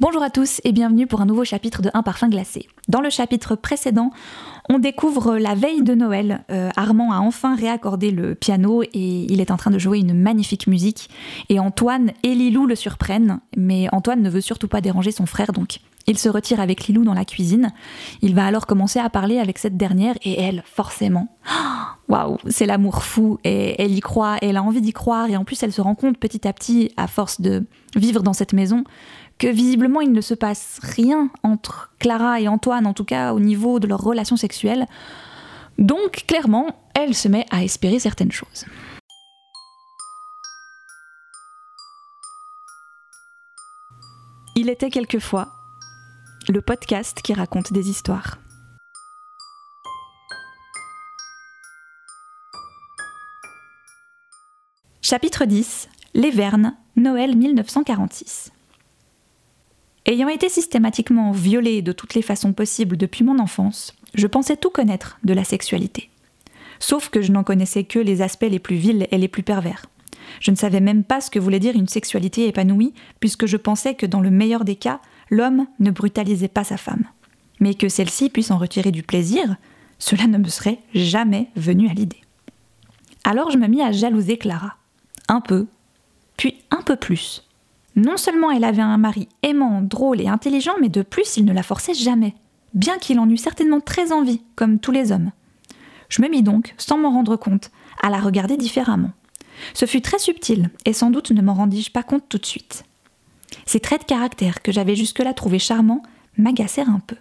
Bonjour à tous et bienvenue pour un nouveau chapitre de Un parfum glacé. Dans le chapitre précédent, on découvre la veille de Noël. Euh, Armand a enfin réaccordé le piano et il est en train de jouer une magnifique musique. Et Antoine et Lilou le surprennent, mais Antoine ne veut surtout pas déranger son frère donc. Il se retire avec Lilou dans la cuisine. Il va alors commencer à parler avec cette dernière et elle, forcément. Waouh, c'est l'amour fou et elle y croit, elle a envie d'y croire et en plus elle se rend compte petit à petit, à force de vivre dans cette maison, que visiblement il ne se passe rien entre Clara et Antoine, en tout cas au niveau de leur relation sexuelle. Donc clairement, elle se met à espérer certaines choses. Il était quelquefois le podcast qui raconte des histoires. Chapitre 10 Les Vernes, Noël 1946. Ayant été systématiquement violée de toutes les façons possibles depuis mon enfance, je pensais tout connaître de la sexualité. Sauf que je n'en connaissais que les aspects les plus vils et les plus pervers. Je ne savais même pas ce que voulait dire une sexualité épanouie, puisque je pensais que dans le meilleur des cas, l'homme ne brutalisait pas sa femme. Mais que celle-ci puisse en retirer du plaisir, cela ne me serait jamais venu à l'idée. Alors je me mis à jalouser Clara. Un peu, puis un peu plus. Non seulement elle avait un mari aimant, drôle et intelligent, mais de plus il ne la forçait jamais, bien qu'il en eût certainement très envie, comme tous les hommes. Je me mis donc, sans m'en rendre compte, à la regarder différemment. Ce fut très subtil, et sans doute ne m'en rendis-je pas compte tout de suite. Ses traits de caractère, que j'avais jusque-là trouvés charmants, m'agacèrent un peu.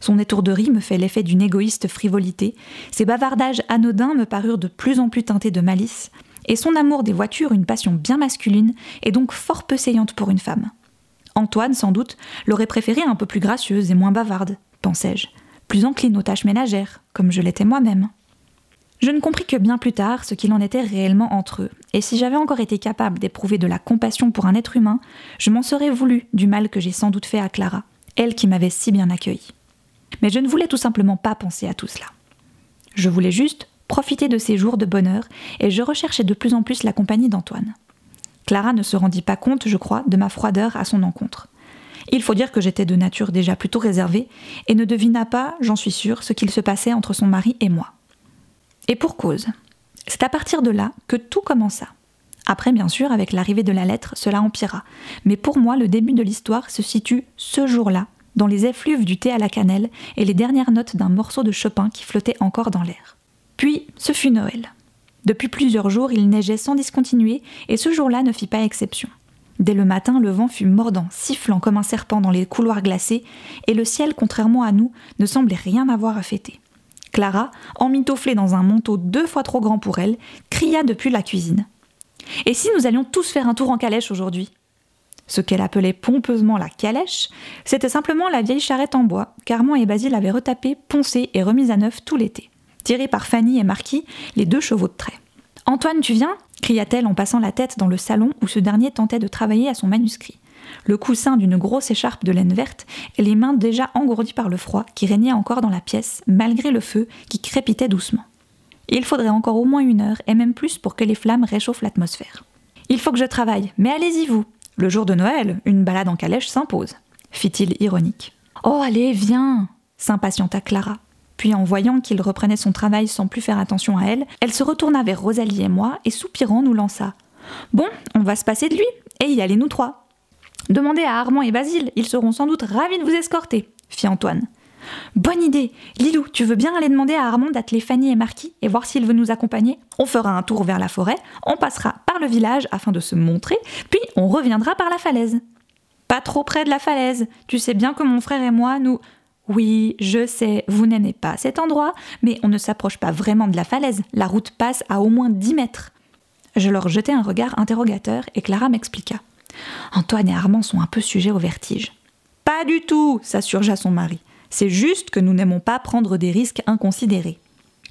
Son étourderie me fait l'effet d'une égoïste frivolité, ses bavardages anodins me parurent de plus en plus teintés de malice, et son amour des voitures une passion bien masculine et donc fort peu saillante pour une femme. Antoine, sans doute, l'aurait préférée un peu plus gracieuse et moins bavarde, pensais-je, plus encline aux tâches ménagères, comme je l'étais moi-même. Je ne compris que bien plus tard ce qu'il en était réellement entre eux, et si j'avais encore été capable d'éprouver de la compassion pour un être humain, je m'en serais voulu du mal que j'ai sans doute fait à Clara, elle qui m'avait si bien accueilli. Mais je ne voulais tout simplement pas penser à tout cela. Je voulais juste profiter de ces jours de bonheur, et je recherchais de plus en plus la compagnie d'Antoine. Clara ne se rendit pas compte, je crois, de ma froideur à son encontre. Il faut dire que j'étais de nature déjà plutôt réservée, et ne devina pas, j'en suis sûre, ce qu'il se passait entre son mari et moi. Et pour cause. C'est à partir de là que tout commença. Après, bien sûr, avec l'arrivée de la lettre, cela empira. Mais pour moi, le début de l'histoire se situe ce jour-là, dans les effluves du thé à la cannelle et les dernières notes d'un morceau de Chopin qui flottait encore dans l'air. Ce fut Noël. Depuis plusieurs jours, il neigeait sans discontinuer, et ce jour-là ne fit pas exception. Dès le matin, le vent fut mordant, sifflant comme un serpent dans les couloirs glacés, et le ciel, contrairement à nous, ne semblait rien avoir à fêter. Clara, emmitouflée dans un manteau deux fois trop grand pour elle, cria depuis la cuisine. Et si nous allions tous faire un tour en calèche aujourd'hui? Ce qu'elle appelait pompeusement la calèche, c'était simplement la vieille charrette en bois qu'Armand et Basile avaient retapée, poncée et remise à neuf tout l'été tirée par Fanny et Marquis, les deux chevaux de trait. Antoine, tu viens? cria-t-elle en passant la tête dans le salon où ce dernier tentait de travailler à son manuscrit. Le coussin d'une grosse écharpe de laine verte et les mains déjà engourdies par le froid qui régnait encore dans la pièce, malgré le feu qui crépitait doucement. Il faudrait encore au moins une heure et même plus pour que les flammes réchauffent l'atmosphère. Il faut que je travaille, mais allez-y vous. Le jour de Noël, une balade en calèche s'impose, fit-il ironique. Oh allez, viens s'impatienta Clara. Puis en voyant qu'il reprenait son travail sans plus faire attention à elle, elle se retourna vers Rosalie et moi et soupirant nous lança. Bon, on va se passer de lui, et y aller nous trois. Demandez à Armand et Basile, ils seront sans doute ravis de vous escorter, fit Antoine. Bonne idée Lilou, tu veux bien aller demander à Armand d'atteler Fanny et Marquis et voir s'il veut nous accompagner? On fera un tour vers la forêt, on passera par le village afin de se montrer, puis on reviendra par la falaise. Pas trop près de la falaise, tu sais bien que mon frère et moi, nous. Oui, je sais, vous n'aimez pas cet endroit, mais on ne s'approche pas vraiment de la falaise, la route passe à au moins 10 mètres. Je leur jetai un regard interrogateur et Clara m'expliqua. Antoine et Armand sont un peu sujets au vertige. Pas du tout, s'assurgea son mari. C'est juste que nous n'aimons pas prendre des risques inconsidérés.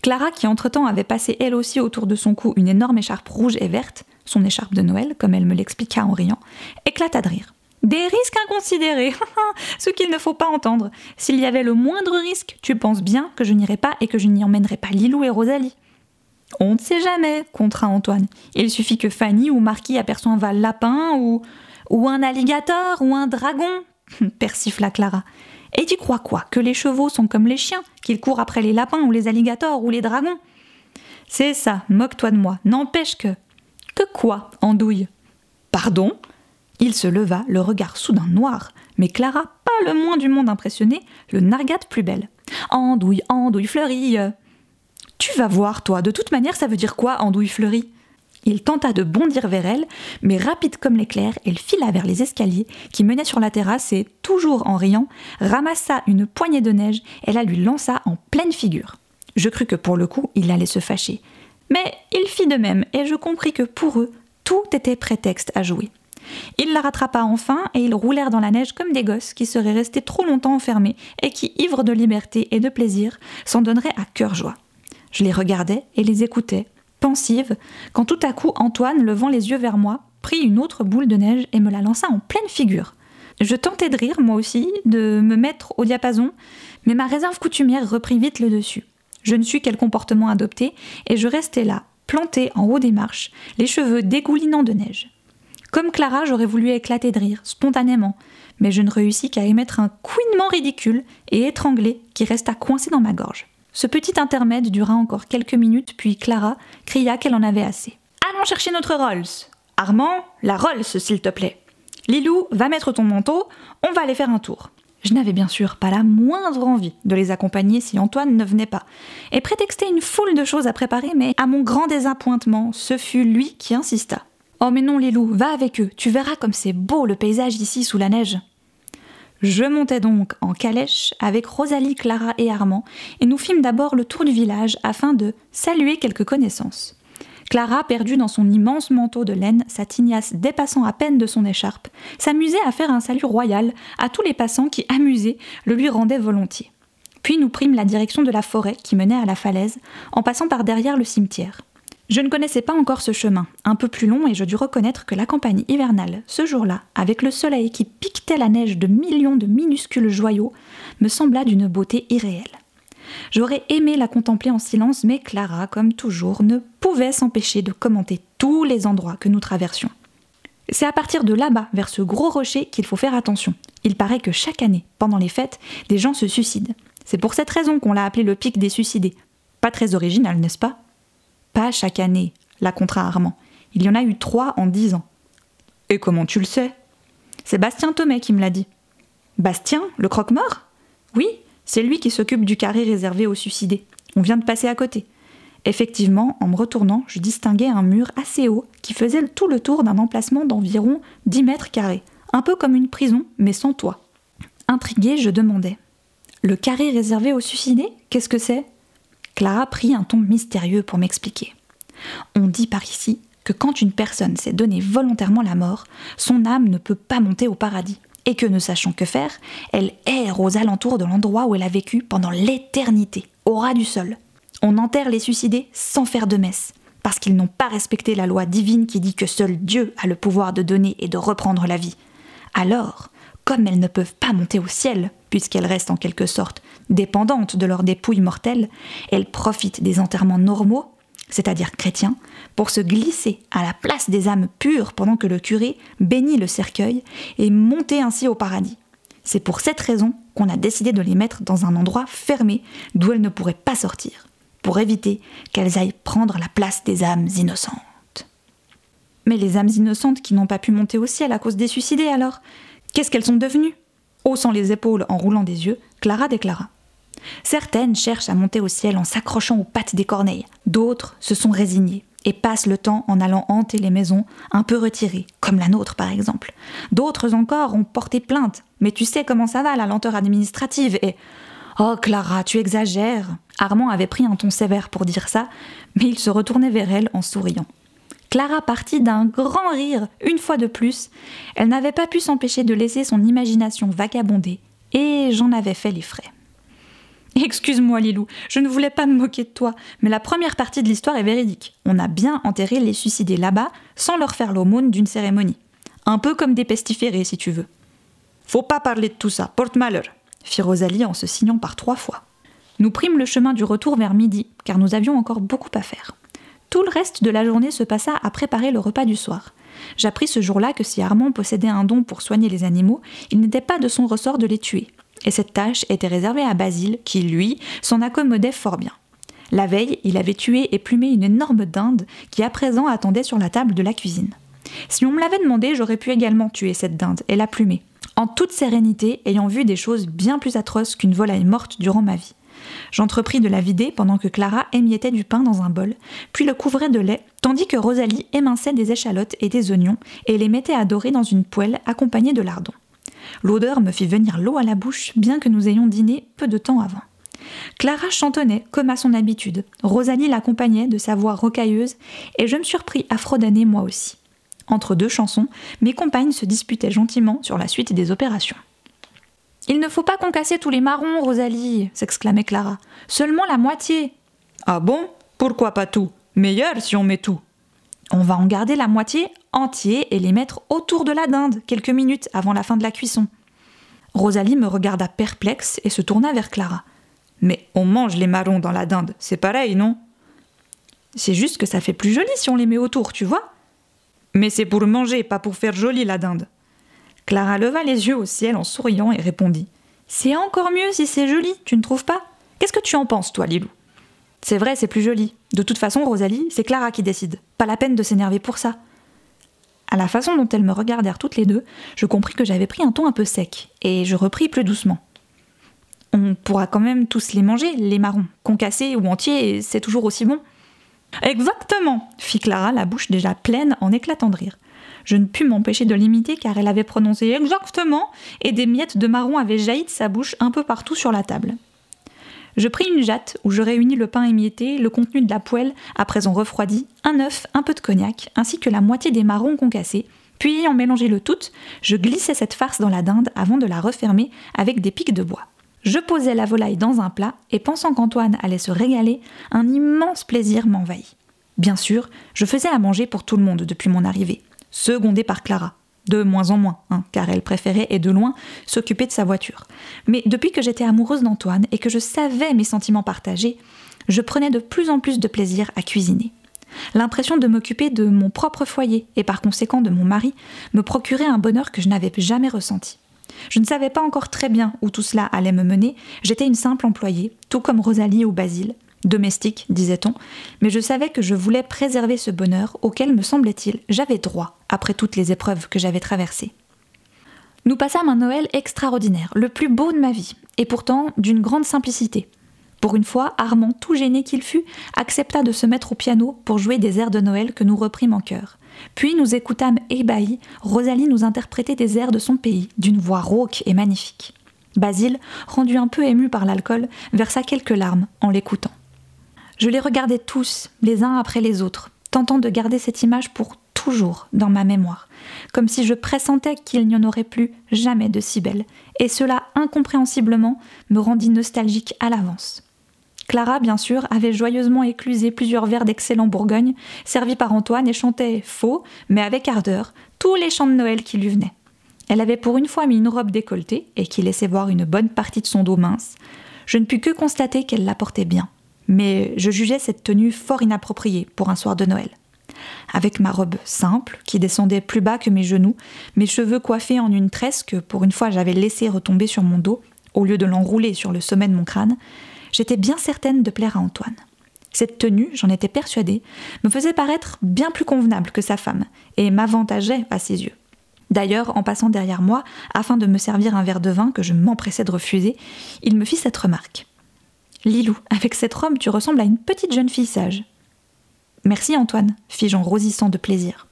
Clara, qui entre-temps avait passé elle aussi autour de son cou une énorme écharpe rouge et verte, son écharpe de Noël, comme elle me l'expliqua en riant, éclata de rire. Des risques inconsidérés, ce qu'il ne faut pas entendre. S'il y avait le moindre risque, tu penses bien que je n'irai pas et que je n'y emmènerai pas Lilou et Rosalie. On ne sait jamais, contraint Antoine. Il suffit que Fanny ou Marquis aperçoivent un lapin ou, ou un alligator ou un dragon. persifla Clara. Et tu crois quoi? Que les chevaux sont comme les chiens, qu'ils courent après les lapins ou les alligators ou les dragons? C'est ça, moque-toi de moi, n'empêche que. Que quoi, andouille? Pardon? Il se leva, le regard soudain noir, mais Clara, pas le moins du monde impressionnée, le nargate plus belle. Andouille, andouille fleurie Tu vas voir, toi, de toute manière, ça veut dire quoi, andouille fleurie? Il tenta de bondir vers elle, mais rapide comme l'éclair, elle fila vers les escaliers qui menaient sur la terrasse et, toujours en riant, ramassa une poignée de neige et la lui lança en pleine figure. Je crus que pour le coup, il allait se fâcher. Mais il fit de même, et je compris que pour eux, tout était prétexte à jouer. Il la rattrapa enfin et ils roulèrent dans la neige comme des gosses qui seraient restés trop longtemps enfermés et qui, ivres de liberté et de plaisir, s'en donneraient à cœur joie. Je les regardais et les écoutais, pensive, quand tout à coup Antoine, levant les yeux vers moi, prit une autre boule de neige et me la lança en pleine figure. Je tentais de rire, moi aussi, de me mettre au diapason, mais ma réserve coutumière reprit vite le dessus. Je ne suis quel comportement adopter, et je restais là, plantée en haut des marches, les cheveux dégoulinants de neige. Comme Clara, j'aurais voulu éclater de rire, spontanément, mais je ne réussis qu'à émettre un couinement ridicule et étranglé qui resta coincé dans ma gorge. Ce petit intermède dura encore quelques minutes, puis Clara cria qu'elle en avait assez. Allons chercher notre Rolls Armand, la Rolls, s'il te plaît. Lilou, va mettre ton manteau, on va aller faire un tour. Je n'avais bien sûr pas la moindre envie de les accompagner si Antoine ne venait pas, et prétextait une foule de choses à préparer, mais à mon grand désappointement, ce fut lui qui insista. Oh mais non Lilou, va avec eux, tu verras comme c'est beau le paysage ici sous la neige. Je montais donc en calèche avec Rosalie, Clara et Armand, et nous fîmes d'abord le tour du village afin de saluer quelques connaissances. Clara, perdue dans son immense manteau de laine, sa tignasse dépassant à peine de son écharpe, s'amusait à faire un salut royal à tous les passants qui, amusés, le lui rendaient volontiers. Puis nous prîmes la direction de la forêt qui menait à la falaise, en passant par derrière le cimetière. Je ne connaissais pas encore ce chemin, un peu plus long, et je dus reconnaître que la campagne hivernale, ce jour-là, avec le soleil qui piquetait la neige de millions de minuscules joyaux, me sembla d'une beauté irréelle. J'aurais aimé la contempler en silence, mais Clara, comme toujours, ne pouvait s'empêcher de commenter tous les endroits que nous traversions. C'est à partir de là-bas, vers ce gros rocher, qu'il faut faire attention. Il paraît que chaque année, pendant les fêtes, des gens se suicident. C'est pour cette raison qu'on l'a appelé le pic des suicidés. Pas très original, n'est-ce pas? Pas chaque année, la contra Armand. Il y en a eu trois en dix ans. Et comment tu le sais? C'est Bastien Thomet qui me l'a dit. Bastien, le croque-mort? Oui, c'est lui qui s'occupe du carré réservé aux suicidés. On vient de passer à côté. Effectivement, en me retournant, je distinguais un mur assez haut qui faisait tout le tour d'un emplacement d'environ 10 mètres carrés, un peu comme une prison, mais sans toit. Intrigué, je demandais Le carré réservé aux suicidés? Qu'est-ce que c'est? Clara prit un ton mystérieux pour m'expliquer. On dit par ici que quand une personne s'est donné volontairement la mort, son âme ne peut pas monter au paradis, et que ne sachant que faire, elle erre aux alentours de l'endroit où elle a vécu pendant l'éternité, au ras du sol. On enterre les suicidés sans faire de messe, parce qu'ils n'ont pas respecté la loi divine qui dit que seul Dieu a le pouvoir de donner et de reprendre la vie. Alors, comme elles ne peuvent pas monter au ciel, puisqu'elles restent en quelque sorte dépendantes de leur dépouille mortelle, elles profitent des enterrements normaux, c'est-à-dire chrétiens, pour se glisser à la place des âmes pures pendant que le curé bénit le cercueil et monter ainsi au paradis. C'est pour cette raison qu'on a décidé de les mettre dans un endroit fermé d'où elles ne pourraient pas sortir, pour éviter qu'elles aillent prendre la place des âmes innocentes. Mais les âmes innocentes qui n'ont pas pu monter au ciel à cause des suicidés alors, qu'est-ce qu'elles sont devenues? Haussant les épaules en roulant des yeux, Clara déclara. Certaines cherchent à monter au ciel en s'accrochant aux pattes des corneilles, d'autres se sont résignées et passent le temps en allant hanter les maisons un peu retirées, comme la nôtre par exemple. D'autres encore ont porté plainte, mais tu sais comment ça va la lenteur administrative et... Oh Clara, tu exagères. Armand avait pris un ton sévère pour dire ça, mais il se retournait vers elle en souriant. Clara partit d'un grand rire, une fois de plus. Elle n'avait pas pu s'empêcher de laisser son imagination vagabonder, et j'en avais fait les frais. Excuse-moi, Lilou, je ne voulais pas me moquer de toi, mais la première partie de l'histoire est véridique. On a bien enterré les suicidés là-bas sans leur faire l'aumône d'une cérémonie. Un peu comme des pestiférés, si tu veux. Faut pas parler de tout ça, porte malheur, fit Rosalie en se signant par trois fois. Nous prîmes le chemin du retour vers midi, car nous avions encore beaucoup à faire. Tout le reste de la journée se passa à préparer le repas du soir. j'appris ce jour-là que si Armand possédait un don pour soigner les animaux, il n'était pas de son ressort de les tuer. Et cette tâche était réservée à Basile, qui, lui, s'en accommodait fort bien. La veille, il avait tué et plumé une énorme dinde qui à présent attendait sur la table de la cuisine. Si on me l'avait demandé, j'aurais pu également tuer cette dinde et la plumer, en toute sérénité, ayant vu des choses bien plus atroces qu'une volaille morte durant ma vie. J'entrepris de la vider pendant que Clara émiettait du pain dans un bol, puis le couvrait de lait, tandis que Rosalie éminçait des échalotes et des oignons et les mettait à dorer dans une poêle accompagnée de lardons. L'odeur me fit venir l'eau à la bouche, bien que nous ayons dîné peu de temps avant. Clara chantonnait comme à son habitude, Rosalie l'accompagnait de sa voix rocailleuse, et je me surpris à fredonner moi aussi. Entre deux chansons, mes compagnes se disputaient gentiment sur la suite des opérations. Il ne faut pas concasser tous les marrons, Rosalie, s'exclamait Clara. Seulement la moitié. Ah bon? Pourquoi pas tout? Meilleur si on met tout. On va en garder la moitié entier et les mettre autour de la dinde, quelques minutes avant la fin de la cuisson. Rosalie me regarda perplexe et se tourna vers Clara. Mais on mange les marrons dans la dinde, c'est pareil, non? C'est juste que ça fait plus joli si on les met autour, tu vois Mais c'est pour manger, pas pour faire joli la dinde. Clara leva les yeux au ciel en souriant et répondit C'est encore mieux si c'est joli, tu ne trouves pas? Qu'est-ce que tu en penses, toi, Lilou? C'est vrai, c'est plus joli. De toute façon, Rosalie, c'est Clara qui décide. Pas la peine de s'énerver pour ça. À la façon dont elles me regardèrent toutes les deux, je compris que j'avais pris un ton un peu sec, et je repris plus doucement. On pourra quand même tous les manger, les marrons. Concassés ou entiers, c'est toujours aussi bon. Exactement fit Clara, la bouche déjà pleine en éclatant de rire. Je ne pus m'empêcher de l'imiter car elle avait prononcé exactement et des miettes de marron avaient jailli de sa bouche un peu partout sur la table. Je pris une jatte où je réunis le pain émietté, le contenu de la poêle, à présent refroidi, un œuf, un peu de cognac, ainsi que la moitié des marrons concassés, puis ayant mélangé le tout, je glissai cette farce dans la dinde avant de la refermer avec des pics de bois. Je posai la volaille dans un plat et pensant qu'Antoine allait se régaler, un immense plaisir m'envahit. Bien sûr, je faisais à manger pour tout le monde depuis mon arrivée secondée par Clara. De moins en moins, hein, car elle préférait, et de loin, s'occuper de sa voiture. Mais depuis que j'étais amoureuse d'Antoine et que je savais mes sentiments partagés, je prenais de plus en plus de plaisir à cuisiner. L'impression de m'occuper de mon propre foyer et par conséquent de mon mari me procurait un bonheur que je n'avais jamais ressenti. Je ne savais pas encore très bien où tout cela allait me mener, j'étais une simple employée, tout comme Rosalie ou Basile, domestique, disait-on, mais je savais que je voulais préserver ce bonheur auquel, me semblait-il, j'avais droit après toutes les épreuves que j'avais traversées. Nous passâmes un Noël extraordinaire, le plus beau de ma vie, et pourtant d'une grande simplicité. Pour une fois, Armand, tout gêné qu'il fût, accepta de se mettre au piano pour jouer des airs de Noël que nous reprîmes en chœur. Puis nous écoutâmes ébahis Rosalie nous interpréter des airs de son pays, d'une voix rauque et magnifique. Basile, rendu un peu ému par l'alcool, versa quelques larmes en l'écoutant. Je les regardais tous, les uns après les autres, tentant de garder cette image pour toujours dans ma mémoire, comme si je pressentais qu'il n'y en aurait plus jamais de si belle, et cela incompréhensiblement me rendit nostalgique à l'avance. Clara, bien sûr, avait joyeusement éclusé plusieurs verres d'excellent Bourgogne, servis par Antoine, et chantait faux, mais avec ardeur, tous les chants de Noël qui lui venaient. Elle avait pour une fois mis une robe décolletée, et qui laissait voir une bonne partie de son dos mince. Je ne pus que constater qu'elle la portait bien mais je jugeais cette tenue fort inappropriée pour un soir de Noël. Avec ma robe simple, qui descendait plus bas que mes genoux, mes cheveux coiffés en une tresse que pour une fois j'avais laissé retomber sur mon dos, au lieu de l'enrouler sur le sommet de mon crâne, j'étais bien certaine de plaire à Antoine. Cette tenue, j'en étais persuadée, me faisait paraître bien plus convenable que sa femme, et m'avantageait à ses yeux. D'ailleurs, en passant derrière moi, afin de me servir un verre de vin que je m'empressais de refuser, il me fit cette remarque. Lilou, avec cette robe, tu ressembles à une petite jeune fille sage. Merci Antoine, fis-je en rosissant de plaisir.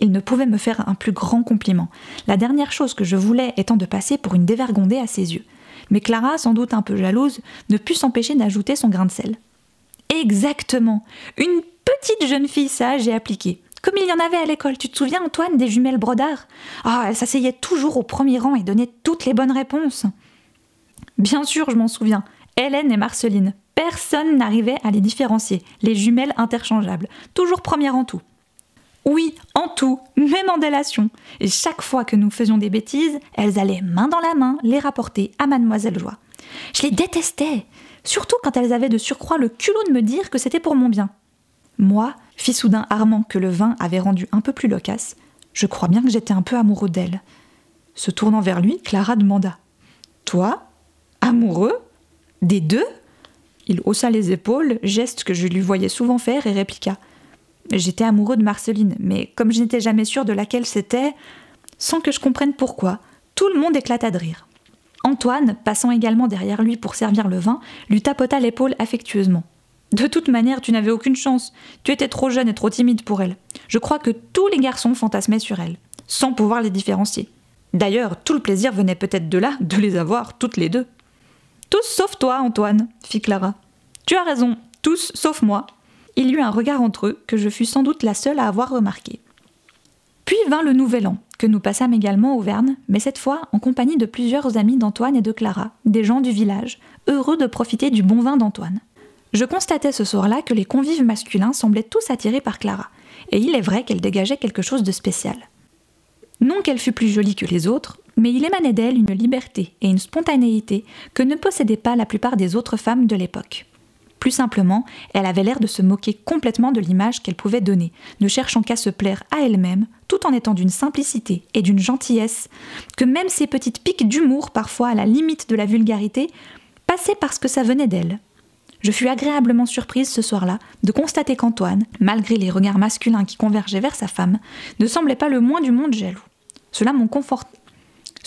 Il ne pouvait me faire un plus grand compliment, la dernière chose que je voulais étant de passer pour une dévergondée à ses yeux. Mais Clara, sans doute un peu jalouse, ne put s'empêcher d'ajouter son grain de sel. Exactement Une petite jeune fille sage et appliquée. Comme il y en avait à l'école, tu te souviens Antoine des jumelles Brodard Ah, elle s'asseyait toujours au premier rang et donnait toutes les bonnes réponses. Bien sûr, je m'en souviens. Hélène et Marceline. Personne n'arrivait à les différencier, les jumelles interchangeables, toujours première en tout. Oui, en tout, même en délation. Et chaque fois que nous faisions des bêtises, elles allaient main dans la main les rapporter à Mademoiselle Joie. Je les détestais, surtout quand elles avaient de surcroît le culot de me dire que c'était pour mon bien. Moi, fit soudain Armand que le vin avait rendu un peu plus loquace, je crois bien que j'étais un peu amoureux d'elle. Se tournant vers lui, Clara demanda Toi Amoureux? Des deux Il haussa les épaules, geste que je lui voyais souvent faire, et répliqua J'étais amoureux de Marceline, mais comme je n'étais jamais sûre de laquelle c'était, sans que je comprenne pourquoi, tout le monde éclata de rire. Antoine, passant également derrière lui pour servir le vin, lui tapota l'épaule affectueusement. De toute manière, tu n'avais aucune chance. Tu étais trop jeune et trop timide pour elle. Je crois que tous les garçons fantasmaient sur elle, sans pouvoir les différencier. D'ailleurs, tout le plaisir venait peut-être de là, de les avoir toutes les deux. Tous sauf toi, Antoine, fit Clara. Tu as raison, tous sauf moi. Il y eut un regard entre eux que je fus sans doute la seule à avoir remarqué. Puis vint le nouvel an, que nous passâmes également au Verne, mais cette fois en compagnie de plusieurs amis d'Antoine et de Clara, des gens du village, heureux de profiter du bon vin d'Antoine. Je constatais ce soir-là que les convives masculins semblaient tous attirés par Clara, et il est vrai qu'elle dégageait quelque chose de spécial. Non qu'elle fût plus jolie que les autres, mais il émanait d'elle une liberté et une spontanéité que ne possédaient pas la plupart des autres femmes de l'époque. Plus simplement, elle avait l'air de se moquer complètement de l'image qu'elle pouvait donner, ne cherchant qu'à se plaire à elle-même, tout en étant d'une simplicité et d'une gentillesse, que même ses petites piques d'humour, parfois à la limite de la vulgarité, passaient parce que ça venait d'elle. Je fus agréablement surprise ce soir-là de constater qu'Antoine, malgré les regards masculins qui convergeaient vers sa femme, ne semblait pas le moins du monde jaloux. Cela,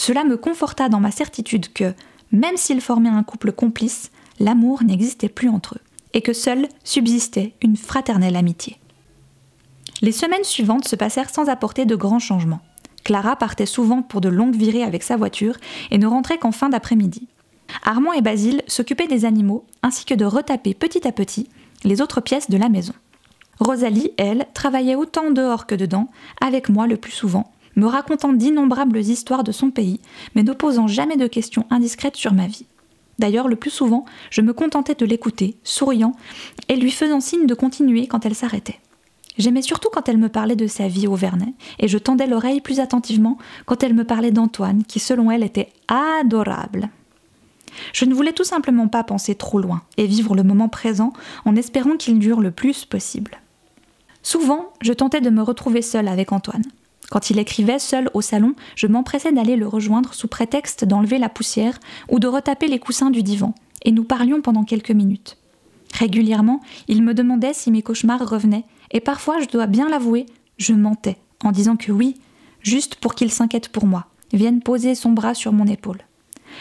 Cela me conforta dans ma certitude que, même s'ils formaient un couple complice, l'amour n'existait plus entre eux, et que seule subsistait une fraternelle amitié. Les semaines suivantes se passèrent sans apporter de grands changements. Clara partait souvent pour de longues virées avec sa voiture et ne rentrait qu'en fin d'après-midi. Armand et Basile s'occupaient des animaux ainsi que de retaper petit à petit les autres pièces de la maison. Rosalie, elle, travaillait autant dehors que dedans, avec moi le plus souvent, me racontant d'innombrables histoires de son pays, mais ne posant jamais de questions indiscrètes sur ma vie. D'ailleurs, le plus souvent, je me contentais de l'écouter, souriant, et lui faisant signe de continuer quand elle s'arrêtait. J'aimais surtout quand elle me parlait de sa vie au Vernet, et je tendais l'oreille plus attentivement quand elle me parlait d'Antoine, qui selon elle était adorable. Je ne voulais tout simplement pas penser trop loin et vivre le moment présent en espérant qu'il dure le plus possible. Souvent, je tentais de me retrouver seule avec Antoine. Quand il écrivait seul au salon, je m'empressais d'aller le rejoindre sous prétexte d'enlever la poussière ou de retaper les coussins du divan, et nous parlions pendant quelques minutes. Régulièrement, il me demandait si mes cauchemars revenaient, et parfois, je dois bien l'avouer, je mentais, en disant que oui, juste pour qu'il s'inquiète pour moi, vienne poser son bras sur mon épaule.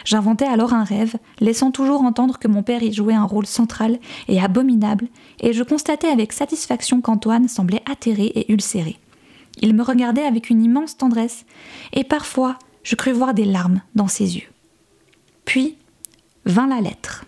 J'inventais alors un rêve, laissant toujours entendre que mon père y jouait un rôle central et abominable, et je constatais avec satisfaction qu'Antoine semblait atterré et ulcéré. Il me regardait avec une immense tendresse, et parfois je crus voir des larmes dans ses yeux. Puis vint la lettre.